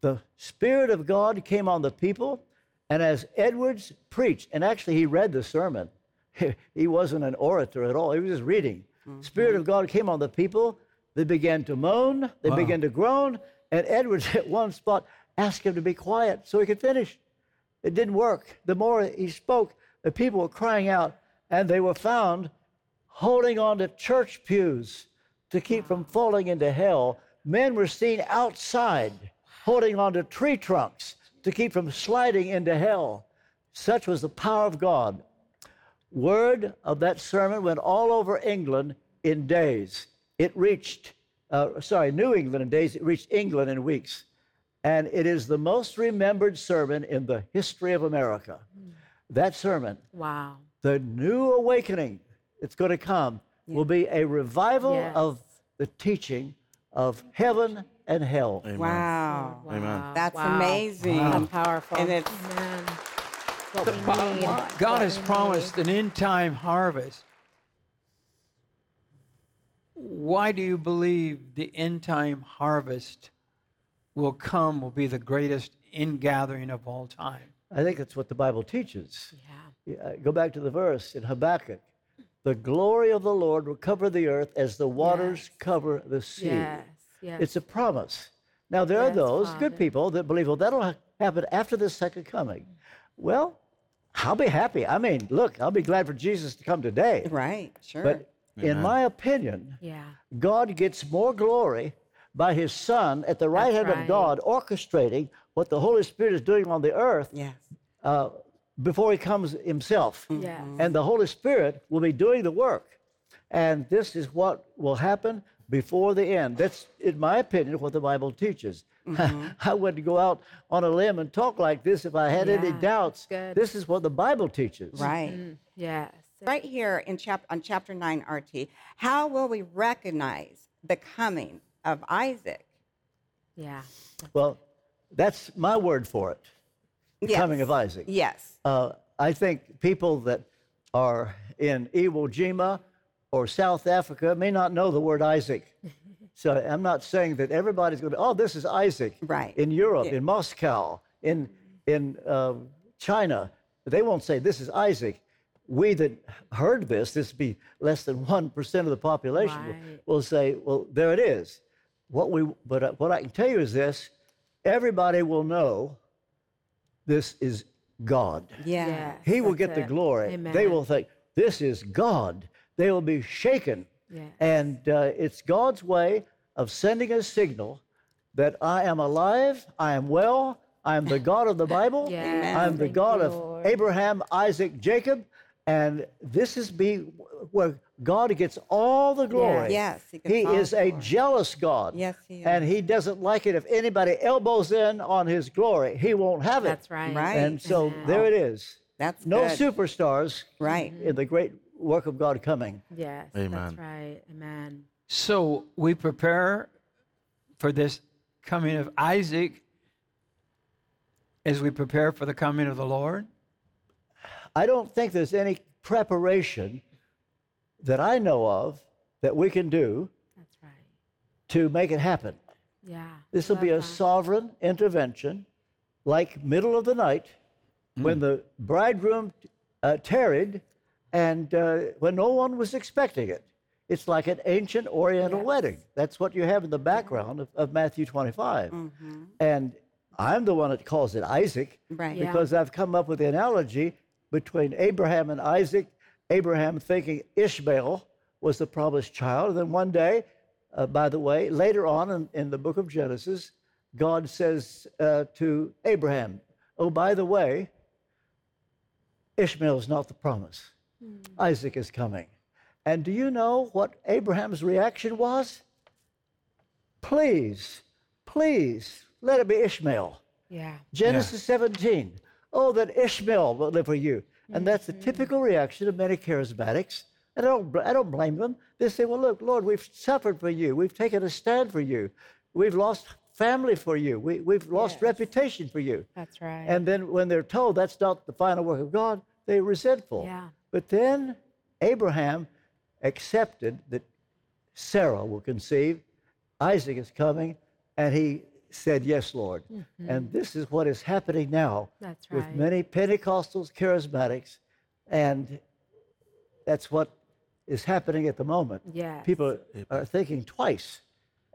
The Spirit of God came on the people, and as Edwards preached, and actually he read the sermon, he wasn't an orator at all, he was just reading. Mm-hmm. Spirit of God came on the people. They began to moan, they Wow. began to groan, and Edwards at one spot asked him to be quiet so he could finish. It didn't work. The more he spoke, the people were crying out, and they were found holding on to church pews to keep from falling into hell. Men were seen outside holding on to tree trunks to keep from sliding into hell. Such was the power of God. Word of that sermon went all over England in days. It reached, uh, sorry, New England in days, it reached England in weeks. And it is the most remembered sermon in the history of America. Hmm. That sermon, Wow. the new awakening that's going to come, will be a revival Yes. of the teaching of heaven and hell. Wow. Wow. That's Wow. amazing. Wow. Powerful. And it's Amen. The bottom line, God has promised an end time harvest. Why do you believe the end time harvest will come, will be the greatest ingathering of all time? I think that's what the Bible teaches. Yeah. Yeah, Go back to the verse in Habakkuk. The glory of the Lord will cover the earth as the waters cover the sea. Yes. Yes. It's a promise. Now, there are those Father. good people that believe, well, that'll happen after the second coming. Well, I'll be happy. I mean, look, I'll be glad for Jesus to come today. right. Sure. But in my opinion, yeah. God gets more glory by his Son at the right That's hand of. God, orchestrating what the Holy Spirit is doing on the earth yes. uh, before he comes himself. Mm-hmm. Yes. And the Holy Spirit will be doing the work. And this is what will happen before the end. That's, in my opinion, what the Bible teaches. Mm-hmm. I wouldn't go out on a limb and talk like this if I had any doubts. good. This is what the Bible teaches. Right. Mm-hmm. Yes. Right here in chap- on chapter 9 RT, how will we recognize the coming of Isaac? Yeah. Well, that's my word for it. The Yes. coming of Isaac. Yes. Uh, I think people that are in Iwo Jima or South Africa may not know the word Isaac. So I'm not saying that everybody's going to be, oh, this is Isaac. Right. In Europe, Yeah. in Moscow, in, in uh, China, they won't say this is Isaac. We that heard this, this would be less than 1% of the population, will- will say, well, there it is. What, we, but uh, what I can tell you is this everybody will know this is God. Yeah. Yes, He will that's get the it. glory. They will think, this is God. They will be shaken. Yes. And uh, it's God's way of sending a signal that I am alive, I am well, I am the God of the Bible, Yes, I'm the thank God you, of Lord. Abraham, Isaac, Jacob. And this is be where God gets all the glory. Yes, he gets he is a glory. jealous God. Yes, he is. And he doesn't like it if anybody elbows in on his glory. He won't have it. That's right. Right. And so Amen. there it is. That's No good. superstars Right. in the great work of God coming. Yes. That's right. Amen. So we prepare for this coming of Isaac as we prepare for the coming of the Lord. I don't think there's any preparation that I know of that we can do That's right. to make it happen. Yeah. This will be a sovereign intervention, like middle of the night, when the bridegroom uh, tarried, and uh, when no one was expecting it. It's like an ancient Oriental wedding. That's what you have in the background of, of Matthew 25. And I'm the one that calls it Isaac Right. Yeah. because I've come up with the analogy between Abraham and Isaac. Abraham thinking Ishmael was the promised child. And then one day, uh, by the way, later on in, in the book of Genesis, God says uh, to Abraham, Oh, by the way, Ishmael is not the promise. Isaac is coming. And do you know what Abraham's reaction was? Please, please, let it be Ishmael. Yeah. Genesis 17. Oh, that Ishmael will live for you. And that's the typical reaction of many charismatics. And I don't, I don't blame them. They say, well, look, Lord, we've suffered for you. We've taken a stand for you. We've lost family for you. We, we've lost reputation for you. That's right. And then when they're told that's not the final work of God, they're resentful. Yeah. But then Abraham accepted that Sarah will conceive, Isaac is coming, and he said, Yes, Lord. And this is what is happening now That's with many Pentecostals, charismatics, and that's what is happening at the moment. Yes. People are thinking twice,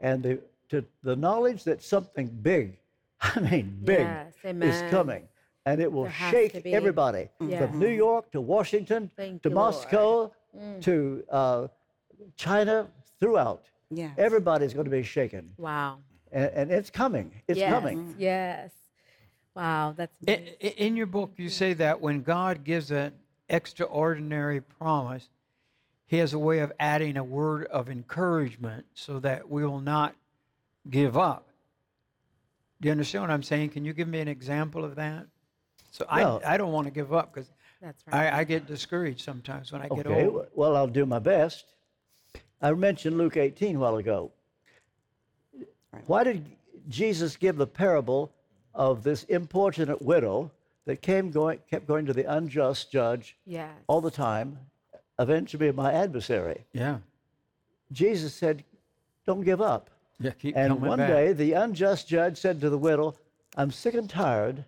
and the, to the knowledge that something big, I mean big, Yes, is coming, and it will There shake everybody Yes. from New York to Washington Thank to you, Lord. Moscow to uh, China, throughout. Yes. Everybody's going to be shaken, Wow. And, and it's coming. It's yes. coming. Mm-hmm. Yes. Wow. That's In, in your book, you say that when God gives an extraordinary promise, He has a way of adding a word of encouragement so that we will not give up. Do you understand what I'm saying? Can you give me an example of that? So Well- I, I don't want to give up because That's right. I, I get discouraged sometimes when I get Okay, old. w- well, I'll do my best. I mentioned Luke 18 a while ago. Why did Jesus give the parable of this importunate widow that came going, kept going to the unjust judge yes. all the time, eventually my adversary? Yeah. Jesus said, Don't give up. Yeah, keep And one back. day, the unjust judge said to the widow, I'm sick and tired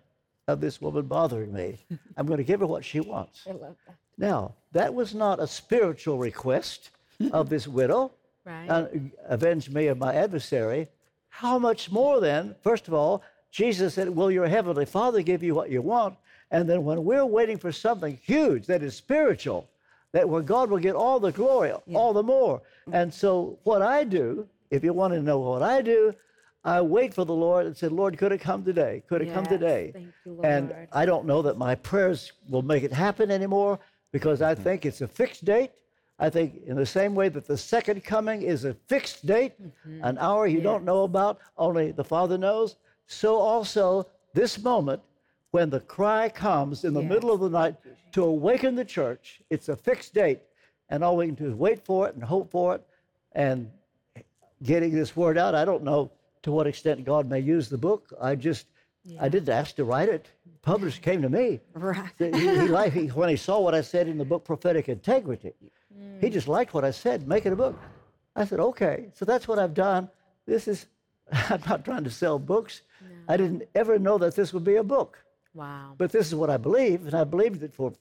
of this woman bothering me. I'm going to give her what she wants. I love that. Now, that was not a spiritual request of this widow. Right. Uh, avenge me of my adversary. How much more then? First of all, Jesus said, Will your heavenly Father give you what you want? And then when we're waiting for something huge that is spiritual, that where God will get all the glory, all the more. And so what I do, if you want to know what I do, I wait for the Lord and said, Lord, could it come today? Could it come today? thank you, And I don't know that my prayers will make it happen anymore because I mm-hmm. think it's a fixed date. I think in the same way that the second coming is a fixed date, mm-hmm. an hour you don't know about, only the Father knows, so also this moment when the cry comes in the middle of the night to awaken the church, it's a fixed date. And all we can do is wait for it and hope for it and getting this word out. I don't know to what extent God may use the book. I just, I didn't ask to write it. Publisher came to me. Right. He, he he, when he saw what I said in the book Prophetic Integrity, he just hmm. liked what I said, make it a book. I said, okay, so that's what I've done. This is, I'm not trying to sell books. I didn't ever know that this would be a book. Wow. But this is what I believe, and I believed it for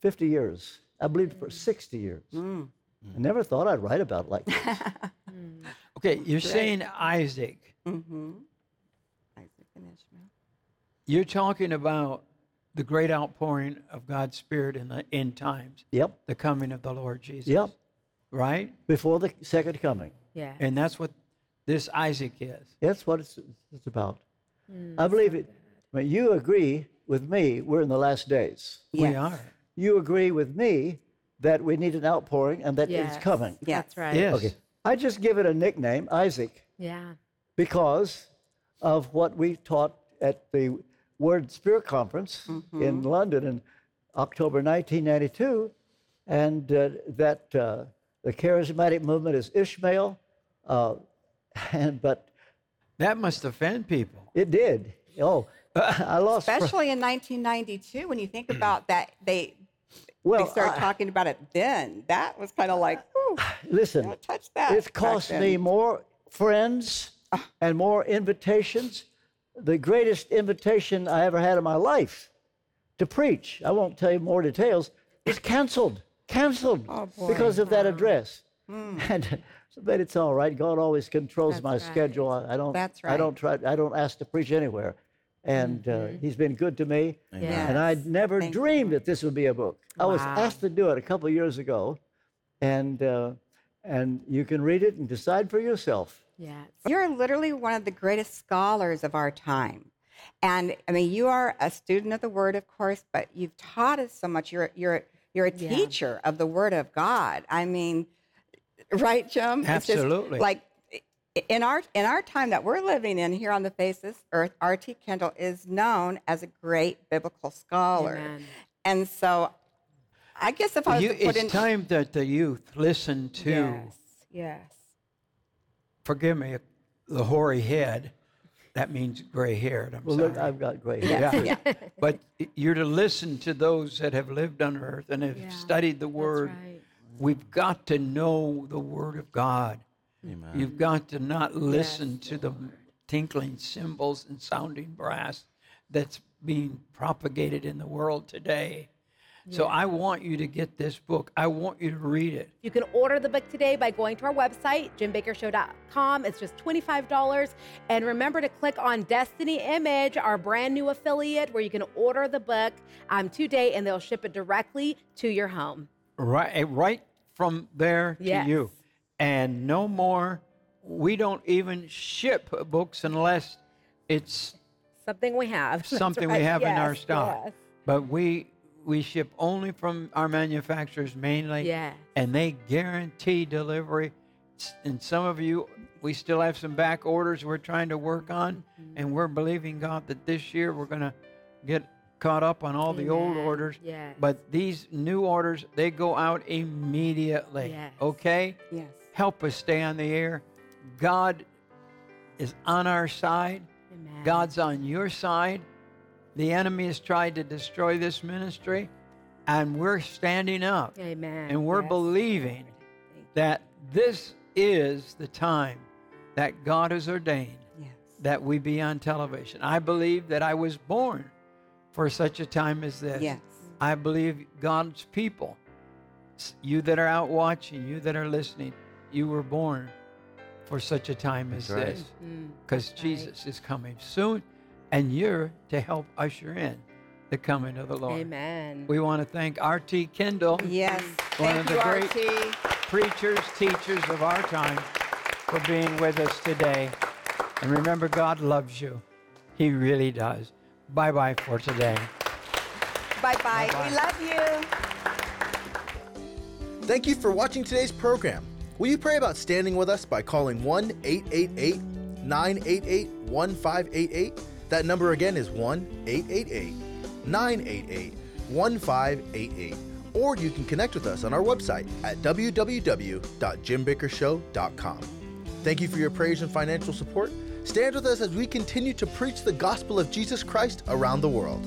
50 years. I believed it for mm. 60 years. Mm. I never thought I'd write about it like this. Hmm. Okay, you're saying Isaac. Mm-hmm. Isaac and Ishmael. You're talking about the great outpouring of God's Spirit in the end times, yep, the coming of the Lord Jesus. yep, Right? before the second coming. Yeah. And that's what this Isaac is. That's what it's, it's about. Hmm. I believe it. I mean, you agree with me, we're in the last days. We are. You agree with me that we need an outpouring and that Yes. it's coming. Yeah. That's right. Yes. Okay. I just give it a nickname, Isaac, Yeah. because of what we taught at the Word Spirit Conference in London in October 1992, and uh, that uh, the charismatic movement is Ishmael, uh, and but That must offend people. it did. Oh, I lost. fr- Especially in 1992, when you think about that, they well, they started I- talking about it then. That was kind of like, Ooh, listen, don't touch that. it's cost me more friends and more invitations. The greatest invitation I ever had in my life to preach, I won't tell you more details, is canceled. Canceled because of that address. And but it's all right. God always controls That's my right. schedule. I, I don't. That's right. I don't try. I don't ask to preach anywhere. And uh, He's been good to me. Yes. And I'd never Thank you. dreamed that this would be a book. I was asked to do it a couple of years ago, and uh, and you can read it and decide for yourself. Yes. You're literally one of the greatest scholars of our time. And I mean, you are a student of the Word, of course, but you've taught us so much. You're, you're, you're a Yeah. teacher of the Word of God. I mean, right, Jim? It's just Absolutely. like in our in our time that we're living in here on the face of this earth, R.T. Kendall is known as a great biblical scholar. Amen. And so, I guess if I was You, to put it's in, time that the youth listen to, Yes. Yes. Forgive me, the hoary head. That means gray haired. I'm Well, sorry. look, I've got gray hair. yeah. but you're to listen to those that have lived on earth and have Yeah, studied the word. right. We've got to know the word of God. Amen. You've got to not listen to the tinkling cymbals and sounding brass that's being propagated in the world today. So I want you to get this book. I want you to read it. You can order the book today by going to our website, jimbakkershow.com. It's just $25. And remember to click on Destiny Image, our brand new affiliate, where you can order the book um, today and they'll ship it directly to your home. right eh, right from there Yes. to you and no more we don't even ship books unless it's Something we have. Something right. we have in our stock yes. but we we ship only from our manufacturers mainly Yes. and they guarantee delivery and some of you we still have some back orders we're trying to work on Mm-hmm. and we're believing god that this year we're going to get caught up on all the old orders Yes. but these new orders they go out immediately Yes. okay yes, help us stay on the air god is on our side Amen. god's on your side the enemy has tried to destroy this ministry and we're standing up Amen. and we're Yes. believing that this is the time that God has ordained yes. that we be on television. I believe that I was born for such a time as this. Yes. I believe God's people, you that are out watching, you that are listening, you were born for such a time as right. this mm-hmm. because that's right. Jesus is coming soon and you're to help usher in the coming of the Lord. Amen. We want to thank R.T. Kendall Yes. One Thank of the you, great- RT. preachers, teachers of our time for being with us today. And remember, God loves you. He really does. Bye bye for today. Bye bye. We love you. Thank you for watching today's program. Will you pray about standing with us by calling 1 888 988 1588? That number again is 1 888 988 1588. Or you can connect with us on our website at www.jimbakkershow.com. Thank you for your prayers and financial support. Stand with us as we continue to preach the gospel of Jesus Christ around the world.